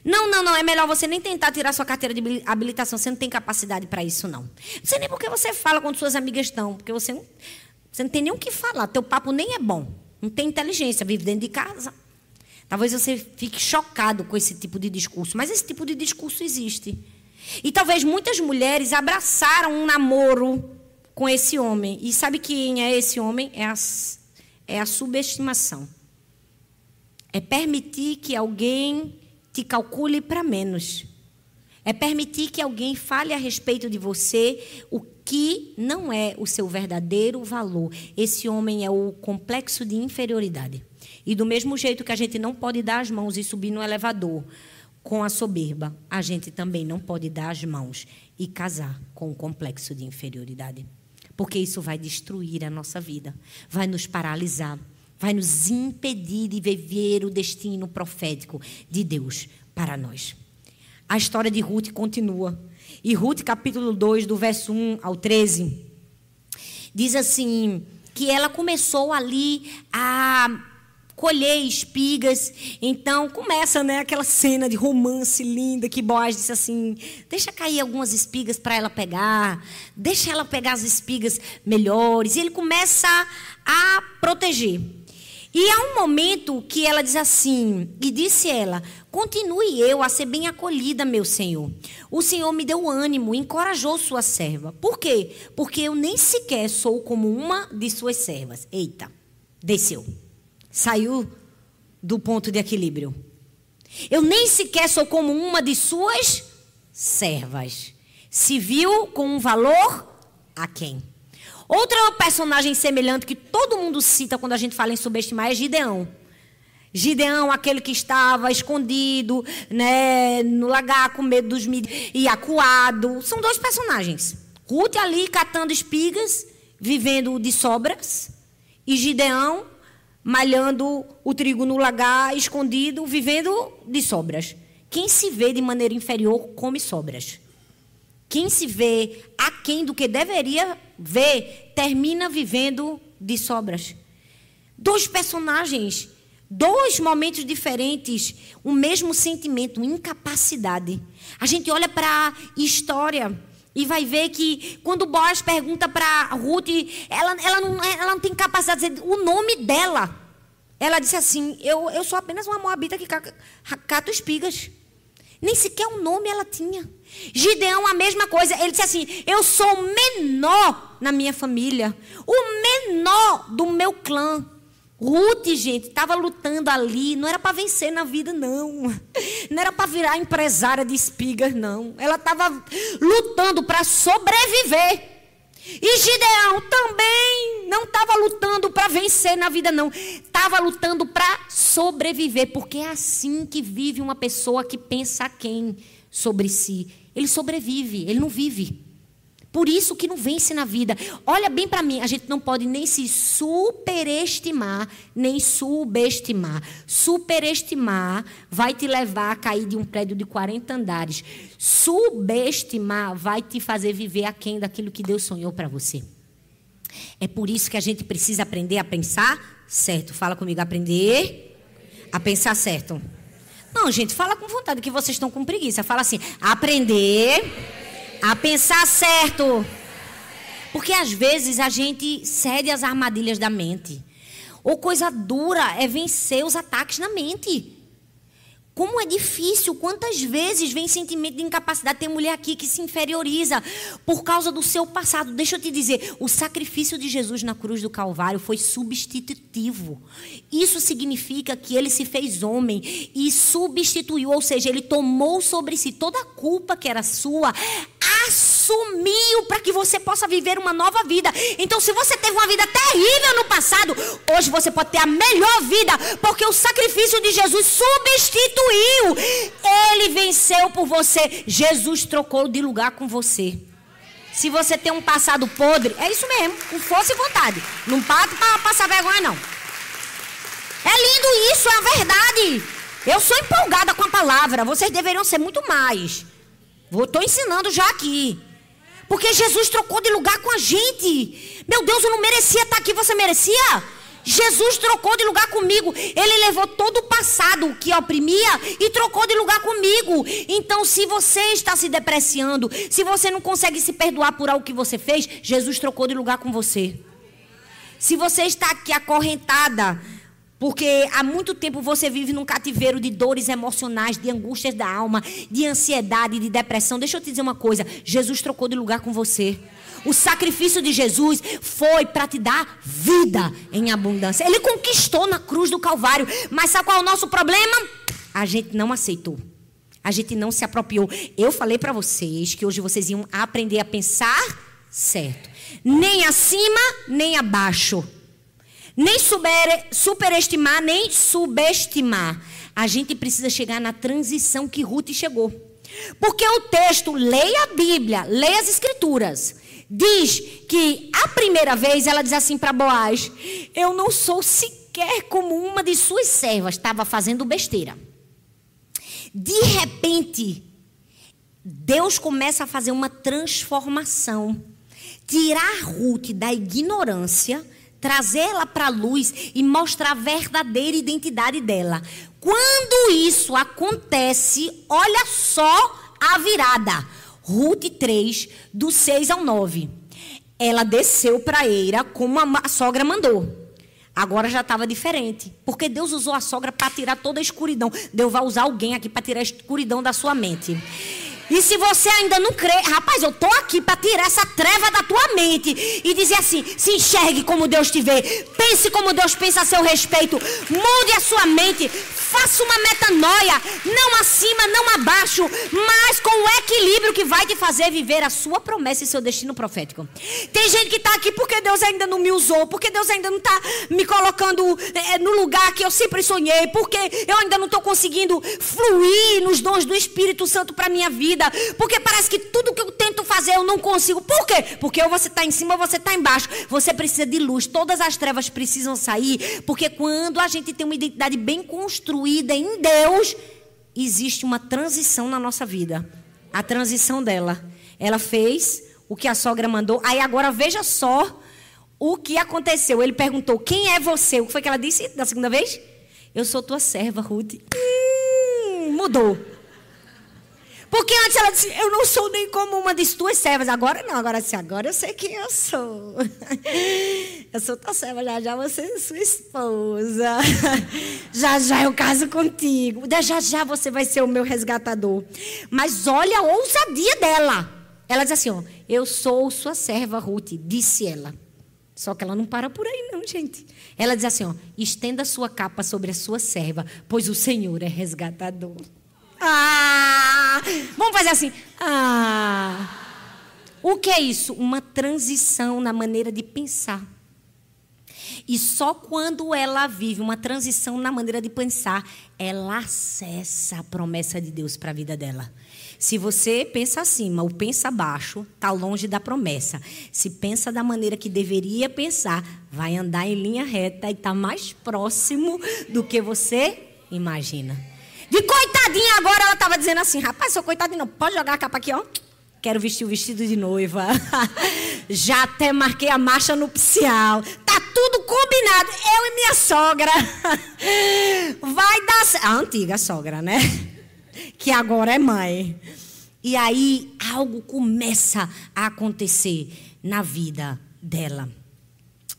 Não, não, não, é melhor você nem tentar tirar sua carteira de habilitação, você não tem capacidade para isso, não. Não sei nem porque você fala quando suas amigas estão, porque você não, você não tem nem o que falar, teu papo nem é bom, não tem inteligência, vive dentro de casa. Talvez você fique chocado com esse tipo de discurso, mas esse tipo de discurso existe. E talvez muitas mulheres abraçaram um namoro com esse homem. E sabe quem é esse homem? É a, é a subestimação. É permitir que alguém te calcule para menos. É permitir que alguém fale a respeito de você o que não é o seu verdadeiro valor. Esse homem é o complexo de inferioridade. E do mesmo jeito que a gente não pode dar as mãos e subir no elevador com a soberba, a gente também não pode dar as mãos e casar com o complexo de inferioridade. Porque isso vai destruir a nossa vida, vai nos paralisar, vai nos impedir de viver o destino profético de Deus para nós. A história de Ruth continua. E Ruth, capítulo 2, do verso 1 ao 13, diz assim: que ela começou ali a colher espigas. Então começa, né, aquela cena de romance linda que Boaz disse assim: "Deixa cair algumas espigas para ela pegar, deixa ela pegar as espigas melhores". E ele começa a proteger. E há um momento que ela diz assim, e disse ela: Continue eu a ser bem acolhida, meu senhor. O senhor me deu ânimo, encorajou sua serva. Por quê? Porque eu nem sequer sou como uma de suas servas. Eita, desceu saiu do ponto de equilíbrio. Eu nem sequer sou como uma de suas servas. Se viu com um valor a quem? Outra personagem semelhante que todo mundo cita quando a gente fala em subestimar é Gideão. Gideão, aquele que estava escondido né, no lagar com medo dos mídias e acuado. São dois personagens. Ruth ali catando espigas, vivendo de sobras. E Gideão malhando o trigo no lagar, escondido, vivendo de sobras. Quem se vê de maneira inferior come sobras. Quem se vê aquém do que deveria ver, termina vivendo de sobras. Dois personagens, dois momentos diferentes, o mesmo sentimento, incapacidade. A gente olha para a história e vai ver que quando Boaz pergunta para Ruth, ela, ela, não, ela não tem capacidade de dizer o nome dela. Ela disse assim: Eu, eu sou apenas uma moabita que cato espigas. Nem sequer um nome ela tinha. Gideão, a mesma coisa. Ele disse assim: Eu sou o menor na minha família, o menor do meu clã. Ruth, gente, estava lutando ali, não era para vencer na vida, não. Não era para virar empresária de espigas, não. Ela estava lutando para sobreviver. E Gideão também não estava lutando para vencer na vida, não. Estava lutando para sobreviver, porque é assim que vive uma pessoa que pensa quem sobre si. Ele sobrevive, ele não vive. Por isso que não vence na vida. Olha bem para mim, a gente não pode nem se superestimar, nem subestimar. Superestimar vai te levar a cair de um prédio de 40 andares. Subestimar vai te fazer viver aquém daquilo que Deus sonhou para você. É por isso que a gente precisa aprender a pensar certo. Fala comigo, aprender a pensar certo. Não, gente, fala com vontade que vocês estão com preguiça. Fala assim: aprender a pensar certo. Porque às vezes a gente cede às armadilhas da mente. Ou coisa dura é vencer os ataques na mente. Como é difícil, quantas vezes vem sentimento de incapacidade. Tem mulher aqui que se inferioriza por causa do seu passado. Deixa eu te dizer, o sacrifício de Jesus na cruz do Calvário foi substitutivo. Isso significa que ele se fez homem e substituiu, ou seja, ele tomou sobre si toda a culpa que era sua, assumiu para que você possa viver uma nova vida. Então, se você teve uma vida terrível no passado, hoje você pode ter a melhor vida, porque o sacrifício de Jesus substituiu. Ele venceu por você. Jesus trocou de lugar com você. Se você tem um passado podre, é isso mesmo, com força e vontade. Não para para passar vergonha, não. É lindo isso, é a verdade. Eu sou empolgada com a palavra. Vocês deveriam ser muito mais. Estou ensinando já aqui. Porque Jesus trocou de lugar com a gente. Meu Deus, eu não merecia estar aqui, você merecia? Jesus trocou de lugar comigo. Ele levou todo o passado que oprimia e trocou de lugar comigo. Então, se você está se depreciando, se você não consegue se perdoar por algo que você fez, Jesus trocou de lugar com você. Se você está aqui acorrentada, porque há muito tempo você vive num cativeiro de dores emocionais, de angústias da alma, de ansiedade, de depressão. Deixa eu te dizer uma coisa: Jesus trocou de lugar com você. O sacrifício de Jesus foi para te dar vida em abundância. Ele conquistou na cruz do Calvário. Mas sabe qual é o nosso problema? A gente não aceitou. A gente não se apropriou. Eu falei para vocês que hoje vocês iam aprender a pensar certo. Nem acima, nem abaixo. Nem super, superestimar, nem subestimar. A gente precisa chegar na transição que Ruth chegou. Porque o texto, leia a Bíblia, leia as Escrituras. Diz que a primeira vez ela diz assim para Boaz: Eu não sou sequer como uma de suas servas. Estava fazendo besteira. De repente, Deus começa a fazer uma transformação. Tirar Ruth da ignorância trazê-la para a luz e mostrar a verdadeira identidade dela. Quando isso acontece, olha só a virada. Ruth 3, do 6 ao 9. Ela desceu para a eira como a sogra mandou. Agora já estava diferente. Porque Deus usou a sogra para tirar toda a escuridão. Deus vai usar alguém aqui para tirar a escuridão da sua mente. E se você ainda não crê, rapaz, eu tô aqui para tirar essa treva da tua mente e dizer assim: se enxergue como Deus te vê, pense como Deus pensa a seu respeito, mude a sua mente, faça uma metanoia, não acima, não abaixo, mas com o equilíbrio que vai te fazer viver a sua promessa e seu destino profético. Tem gente que está aqui porque Deus ainda não me usou, porque Deus ainda não está me colocando é, no lugar que eu sempre sonhei, porque eu ainda não estou conseguindo fluir nos dons do Espírito Santo para minha vida vida, porque parece que tudo que eu tento fazer eu não consigo. Por quê? Porque ou você está em cima ou você está embaixo. Você precisa de luz, todas as trevas precisam sair, porque quando a gente tem uma identidade bem construída em Deus, existe uma transição na nossa vida. A transição dela. Ela fez o que a sogra mandou. Aí agora veja só o que aconteceu. Ele perguntou: Quem é você? O que foi que ela disse da segunda vez? Eu sou tua serva, Ruth. Hum, mudou. Porque antes ela disse, eu não sou nem como uma de tuas servas. Agora não, agora sim, agora eu sei quem eu sou. Eu sou tua serva, já já você é sua esposa. Já já eu caso contigo. Já já você vai ser o meu resgatador. Mas olha a ousadia dela. Ela diz assim, ó, eu sou sua serva, Ruth, disse ela. Só que ela não para por aí, não, gente. Ela diz assim: ó, estenda sua capa sobre a sua serva, pois o Senhor é resgatador. Ah! Vamos fazer assim. Ah! O que é isso? Uma transição na maneira de pensar. E só quando ela vive uma transição na maneira de pensar, ela acessa a promessa de Deus para a vida dela. Se você pensa acima ou pensa abaixo, está longe da promessa. Se pensa da maneira que deveria pensar, vai andar em linha reta e está mais próximo do que você imagina. De coitadinha agora, ela estava dizendo assim: rapaz, sou coitadinha, não. Pode jogar a capa aqui, ó. Quero vestir o vestido de noiva. Já até marquei a marcha nupcial. Tá tudo combinado. Eu e minha sogra. Vai dar. A antiga sogra, né? que agora é mãe. E aí algo começa a acontecer na vida dela.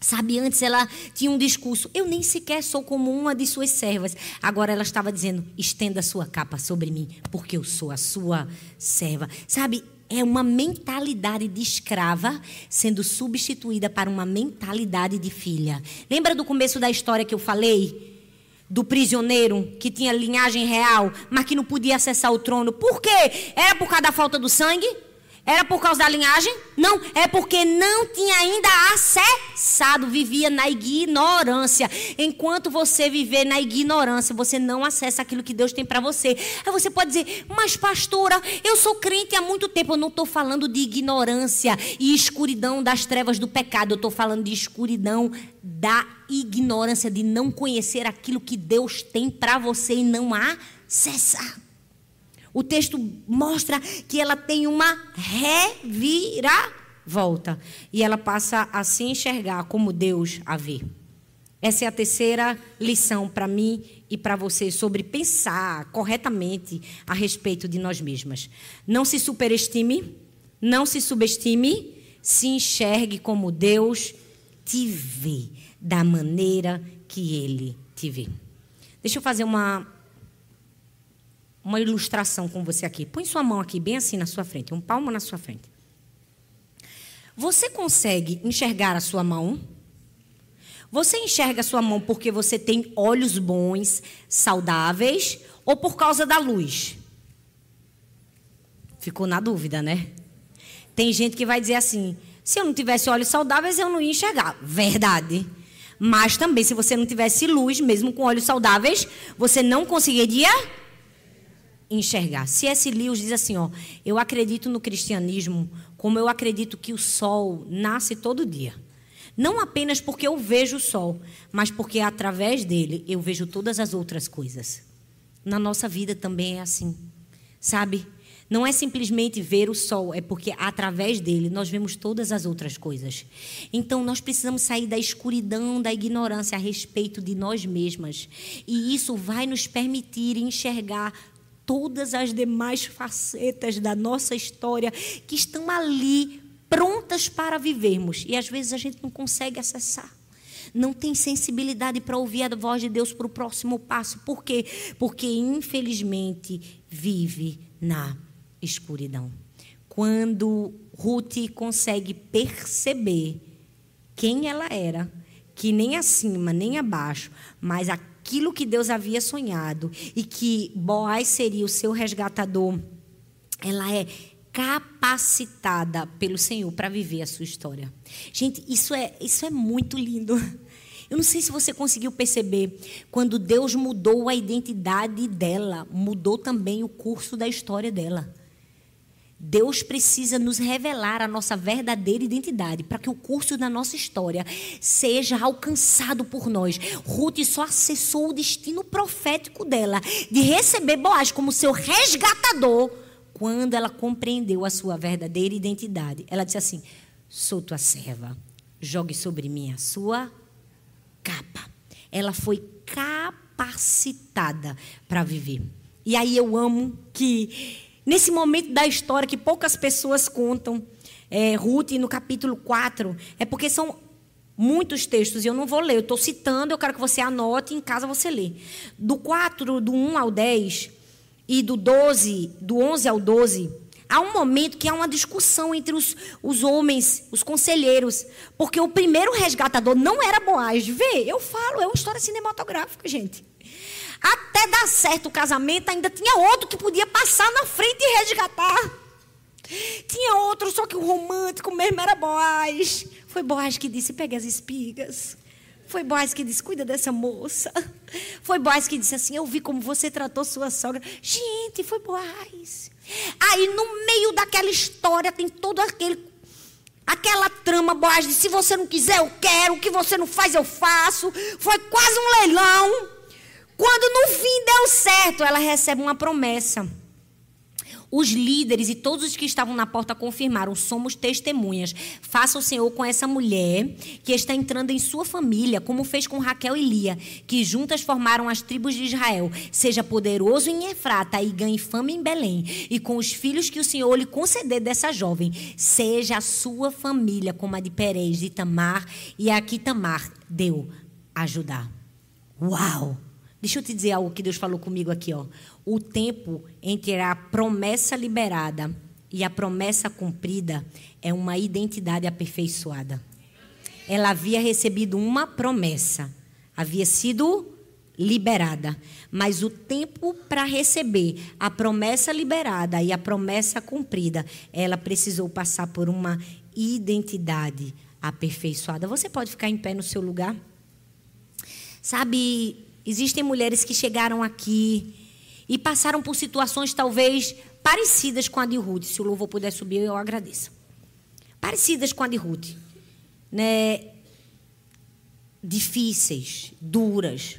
Sabe, antes ela tinha um discurso, eu nem sequer sou como uma de suas servas. Agora ela estava dizendo, estenda a sua capa sobre mim, porque eu sou a sua serva. Sabe, é uma mentalidade de escrava sendo substituída para uma mentalidade de filha. Lembra do começo da história que eu falei? do prisioneiro que tinha linhagem real, mas que não podia acessar o trono. Por quê? Era por causa da falta do sangue? Era por causa da linhagem? Não, é porque não tinha ainda acessado, vivia na ignorância. Enquanto você viver na ignorância, você não acessa aquilo que Deus tem para você. Aí você pode dizer, mas pastora, eu sou crente há muito tempo. Eu não estou falando de ignorância e escuridão das trevas do pecado. Eu estou falando de escuridão da ignorância, de não conhecer aquilo que Deus tem para você e não acessar. O texto mostra que ela tem uma reviravolta. E ela passa a se enxergar como Deus a vê. Essa é a terceira lição para mim e para você sobre pensar corretamente a respeito de nós mesmas. Não se superestime, não se subestime, se enxergue como Deus te vê, da maneira que Ele te vê. Deixa eu fazer uma uma ilustração com você aqui. Põe sua mão aqui, bem assim na sua frente, um palmo na sua frente. Você consegue enxergar a sua mão? Você enxerga a sua mão porque você tem olhos bons, saudáveis, ou por causa da luz? Ficou na dúvida, né? Tem gente que vai dizer assim: se eu não tivesse olhos saudáveis, eu não ia enxergar. Verdade. Mas também, se você não tivesse luz, mesmo com olhos saudáveis, você não conseguiria. C.S. Lewis diz assim, ó, eu acredito no cristianismo como eu acredito que o sol nasce todo dia. Não apenas porque eu vejo o sol, mas porque através dele eu vejo todas as outras coisas. Na nossa vida também é assim. Sabe? Não é simplesmente ver o sol, é porque através dele nós vemos todas as outras coisas. Então nós precisamos sair da escuridão, da ignorância a respeito de nós mesmas. E isso vai nos permitir enxergar todas as demais facetas da nossa história que estão ali prontas para vivermos e às vezes a gente não consegue acessar. Não tem sensibilidade para ouvir a voz de Deus para o próximo passo. Por quê? Porque, infelizmente, vive na escuridão. Quando Ruth consegue perceber quem ela era, que nem acima, nem abaixo, mas a aquilo que Deus havia sonhado e que Boaz seria o seu resgatador, ela é capacitada pelo Senhor para viver a sua história. Gente, isso é, isso é muito lindo. Eu não sei se você conseguiu perceber, quando Deus mudou a identidade dela, mudou também o curso da história dela. Deus precisa nos revelar a nossa verdadeira identidade para que o curso da nossa história seja alcançado por nós. Ruth só acessou o destino profético dela de receber Boaz como seu resgatador quando ela compreendeu a sua verdadeira identidade. Ela disse assim: Sou tua serva, jogue sobre mim a sua capa. Ela foi capacitada para viver. E aí eu amo que Nesse momento da história que poucas pessoas contam, é, Ruth, no capítulo 4, é porque são muitos textos e eu não vou ler, eu estou citando, eu quero que você anote, em casa você lê. Do 4, do 1 ao 10 e do 12, do 11 ao 12, há um momento que há uma discussão entre os, os homens, os conselheiros, porque o primeiro resgatador não era Boaz. Vê, eu falo, é uma história cinematográfica, gente. Até dar certo o casamento, ainda tinha outro que podia passar na frente e resgatar. Tinha outro, só que o romântico mesmo era Boaz. Foi Boaz que disse: pegue as espigas. Foi Boaz que disse: cuida dessa moça. Foi Boaz que disse assim: eu vi como você tratou sua sogra. Gente, foi Boaz. Aí no meio daquela história tem todo aquele aquela trama Boaz disse: se você não quiser, eu quero, o que você não faz, eu faço. Foi quase um leilão. Quando no fim deu certo, ela recebe uma promessa. Os líderes e todos os que estavam na porta confirmaram: somos testemunhas. Faça o Senhor com essa mulher que está entrando em sua família, como fez com Raquel e Lia, que juntas formaram as tribos de Israel. Seja poderoso em Efrata e ganhe fama em Belém. E com os filhos que o Senhor lhe conceder dessa jovem, seja a sua família como a de Perez, de Tamar e a que Tamar deu ajudar. Uau! Deixa eu te dizer algo que Deus falou comigo aqui, ó. O tempo entre a promessa liberada e a promessa cumprida é uma identidade aperfeiçoada. Ela havia recebido uma promessa, havia sido liberada, mas o tempo para receber a promessa liberada e a promessa cumprida, ela precisou passar por uma identidade aperfeiçoada. Você pode ficar em pé no seu lugar? Sabe, Existem mulheres que chegaram aqui e passaram por situações talvez parecidas com a de Ruth. Se o louvor puder subir, eu agradeço. Parecidas com a de Ruth. Né? Difíceis, duras.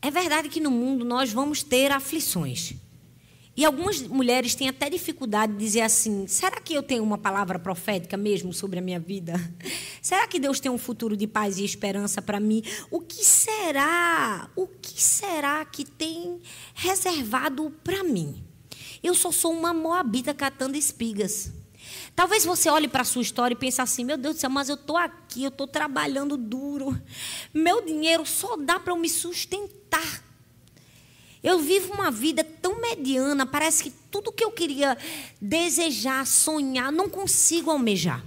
É verdade que no mundo nós vamos ter aflições. E algumas mulheres têm até dificuldade de dizer assim: será que eu tenho uma palavra profética mesmo sobre a minha vida? Será que Deus tem um futuro de paz e esperança para mim? O que será? O que será que tem reservado para mim? Eu só sou uma moabita catando espigas. Talvez você olhe para a sua história e pense assim: meu Deus do céu, mas eu estou aqui, eu estou trabalhando duro. Meu dinheiro só dá para eu me sustentar. Eu vivo uma vida tão mediana, parece que tudo que eu queria desejar, sonhar, não consigo almejar.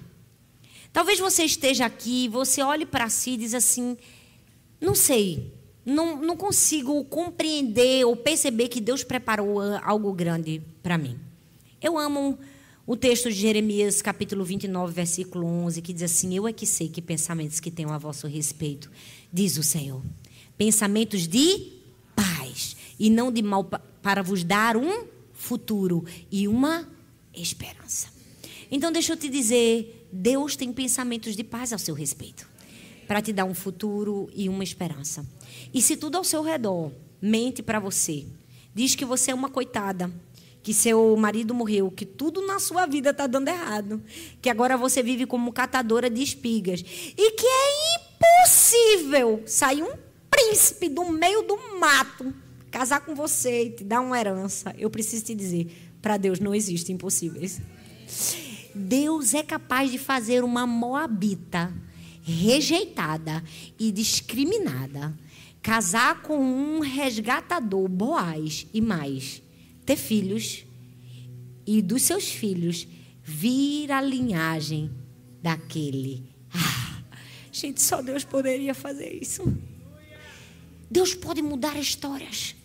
Talvez você esteja aqui, você olhe para si e diz assim: não sei, não, não consigo compreender ou perceber que Deus preparou algo grande para mim. Eu amo o texto de Jeremias, capítulo 29, versículo 11, que diz assim: Eu é que sei que pensamentos que tenho a vosso respeito, diz o Senhor. Pensamentos de paz e não de mal para vos dar um futuro e uma esperança. Então, deixa eu te dizer: Deus tem pensamentos de paz ao seu respeito, para te dar um futuro e uma esperança. E se tudo ao seu redor mente para você, diz que você é uma coitada, que seu marido morreu, que tudo na sua vida está dando errado, que agora você vive como catadora de espigas e que é impossível sair um príncipe do meio do mato casar com você e te dar uma herança, eu preciso te dizer, para Deus não existe impossíveis. Deus é capaz de fazer uma moabita rejeitada e discriminada casar com um resgatador, Boaz e mais, ter filhos e dos seus filhos vir a linhagem daquele. Ah, gente, só Deus poderia fazer isso. Deus pode mudar histórias.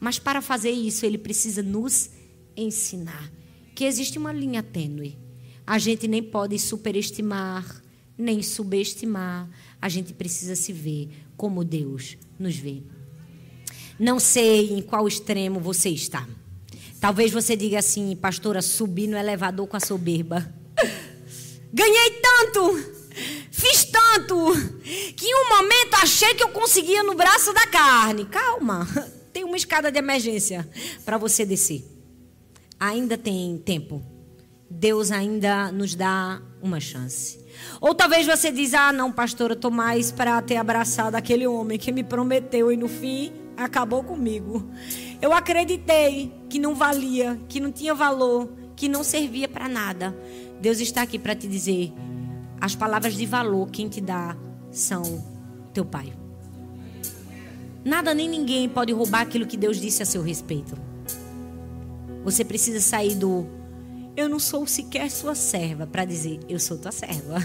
Mas para fazer isso, ele precisa nos ensinar que existe uma linha tênue. A gente nem pode superestimar, nem subestimar. A gente precisa se ver como Deus nos vê. Não sei em qual extremo você está. Talvez você diga assim, pastora, subi no elevador com a soberba. Ganhei tanto! Fiz tanto que em um momento achei que eu conseguia no braço da carne. Calma, uma escada de emergência para você descer. Ainda tem tempo. Deus ainda nos dá uma chance. Ou talvez você diz: "Ah, não, pastora, estou mais para ter abraçado aquele homem que me prometeu e no fim acabou comigo. Eu acreditei que não valia, que não tinha valor, que não servia para nada. Deus está aqui para te dizer: as palavras de valor quem te dá são teu pai. Nada nem ninguém pode roubar aquilo que Deus disse a seu respeito. Você precisa sair do eu não sou sequer sua serva para dizer eu sou tua serva.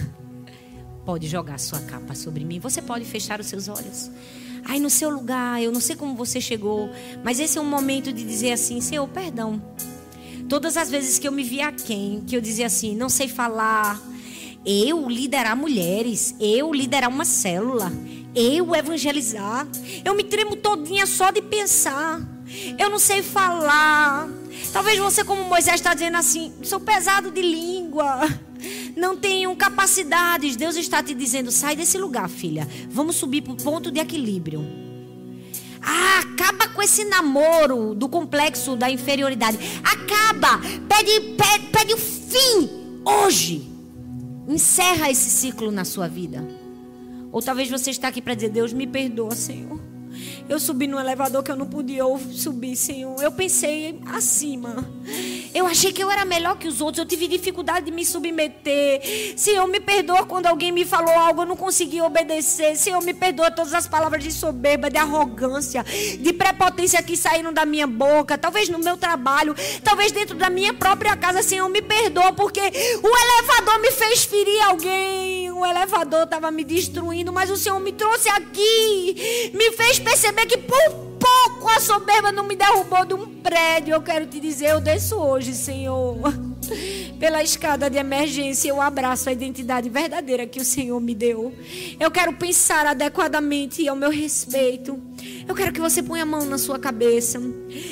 Pode jogar sua capa sobre mim. Você pode fechar os seus olhos. Aí no seu lugar, eu não sei como você chegou, mas esse é um momento de dizer assim, Senhor, perdão. Todas as vezes que eu me via quem, que eu dizia assim, não sei falar, eu liderar mulheres, eu liderar uma célula, Eu evangelizar? Eu me tremo todinha só de pensar. Eu não sei falar. Talvez você, como Moisés, está dizendo assim: sou pesado de língua. Não tenho capacidades. Deus está te dizendo: sai desse lugar, filha. Vamos subir para o ponto de equilíbrio. Ah, acaba com esse namoro do complexo da inferioridade. Acaba. Pede, pede, pede o fim hoje. Encerra esse ciclo na sua vida. Ou talvez você está aqui para dizer: Deus, me perdoa, Senhor. Eu subi no elevador que eu não podia subir, Senhor. Eu pensei acima. Eu achei que eu era melhor que os outros. Eu tive dificuldade de me submeter. Senhor, me perdoa quando alguém me falou algo, eu não consegui obedecer. Senhor, me perdoa todas as palavras de soberba, de arrogância, de prepotência que saíram da minha boca. Talvez no meu trabalho, talvez dentro da minha própria casa. Senhor, me perdoa porque o elevador me fez ferir alguém. O elevador estava me destruindo, mas o Senhor me trouxe aqui. Me fez perceber que por pouco a soberba não me derrubou de um prédio. Eu quero te dizer, eu desço hoje, Senhor. Pela escada de emergência, eu abraço a identidade verdadeira que o Senhor me deu. Eu quero pensar adequadamente ao meu respeito. Eu quero que você ponha a mão na sua cabeça.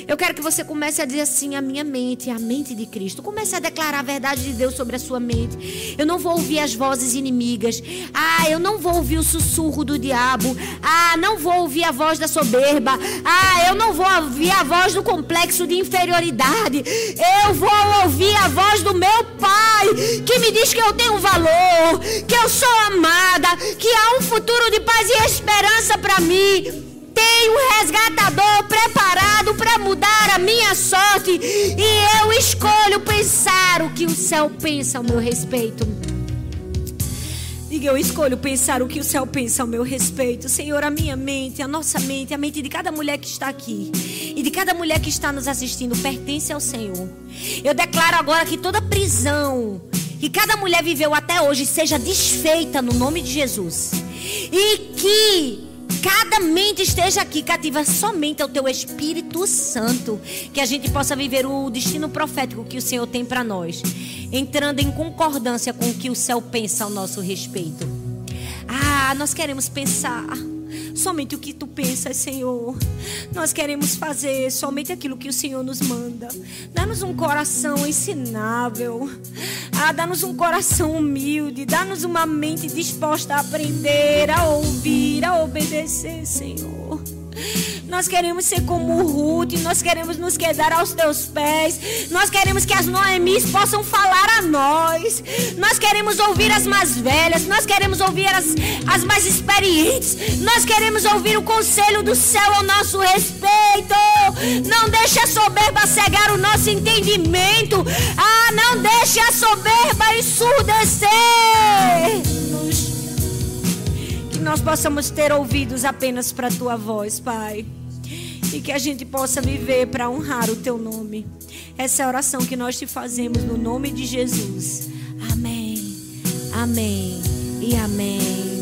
Eu quero que você comece a dizer assim: a minha mente, a mente de Cristo. Comece a declarar a verdade de Deus sobre a sua mente. Eu não vou ouvir as vozes inimigas. Ah, eu não vou ouvir o sussurro do diabo. Ah, não vou ouvir a voz da soberba. Ah, eu não vou ouvir a voz do complexo de inferioridade. Eu vou ouvir a voz do meu Pai, que me diz que eu tenho valor, que eu sou amada, que há um futuro de paz e esperança para mim tem um resgatador preparado para mudar a minha sorte. E eu escolho pensar o que o céu pensa ao meu respeito. Diga, eu escolho pensar o que o céu pensa ao meu respeito. Senhor, a minha mente, a nossa mente, a mente de cada mulher que está aqui e de cada mulher que está nos assistindo pertence ao Senhor. Eu declaro agora que toda prisão que cada mulher viveu até hoje seja desfeita no nome de Jesus. E que cada mente esteja aqui cativa somente ao teu Espírito Santo, que a gente possa viver o destino profético que o Senhor tem para nós, entrando em concordância com o que o céu pensa ao nosso respeito. Ah, nós queremos pensar somente o que tu pensas, Senhor. Nós queremos fazer somente aquilo que o Senhor nos manda. Dá-nos um coração ensinável. Ah, dá-nos um coração humilde. Dá-nos uma mente disposta a aprender, a ouvir, a obedecer, Senhor. Nós queremos ser como Ruth, nós queremos nos quedar aos teus pés. Nós queremos que as Noemis possam falar a nós. Nós queremos ouvir as mais velhas, nós queremos ouvir as, as mais experientes. Nós queremos ouvir o conselho do céu ao nosso respeito. Não deixe a soberba cegar o nosso entendimento. Ah, não deixe a soberba ensurdecer nós possamos ter ouvidos apenas para a tua voz, Pai. E que a gente possa viver para honrar o teu nome. Essa é a oração que nós te fazemos no nome de Jesus. Amém. Amém. E amém.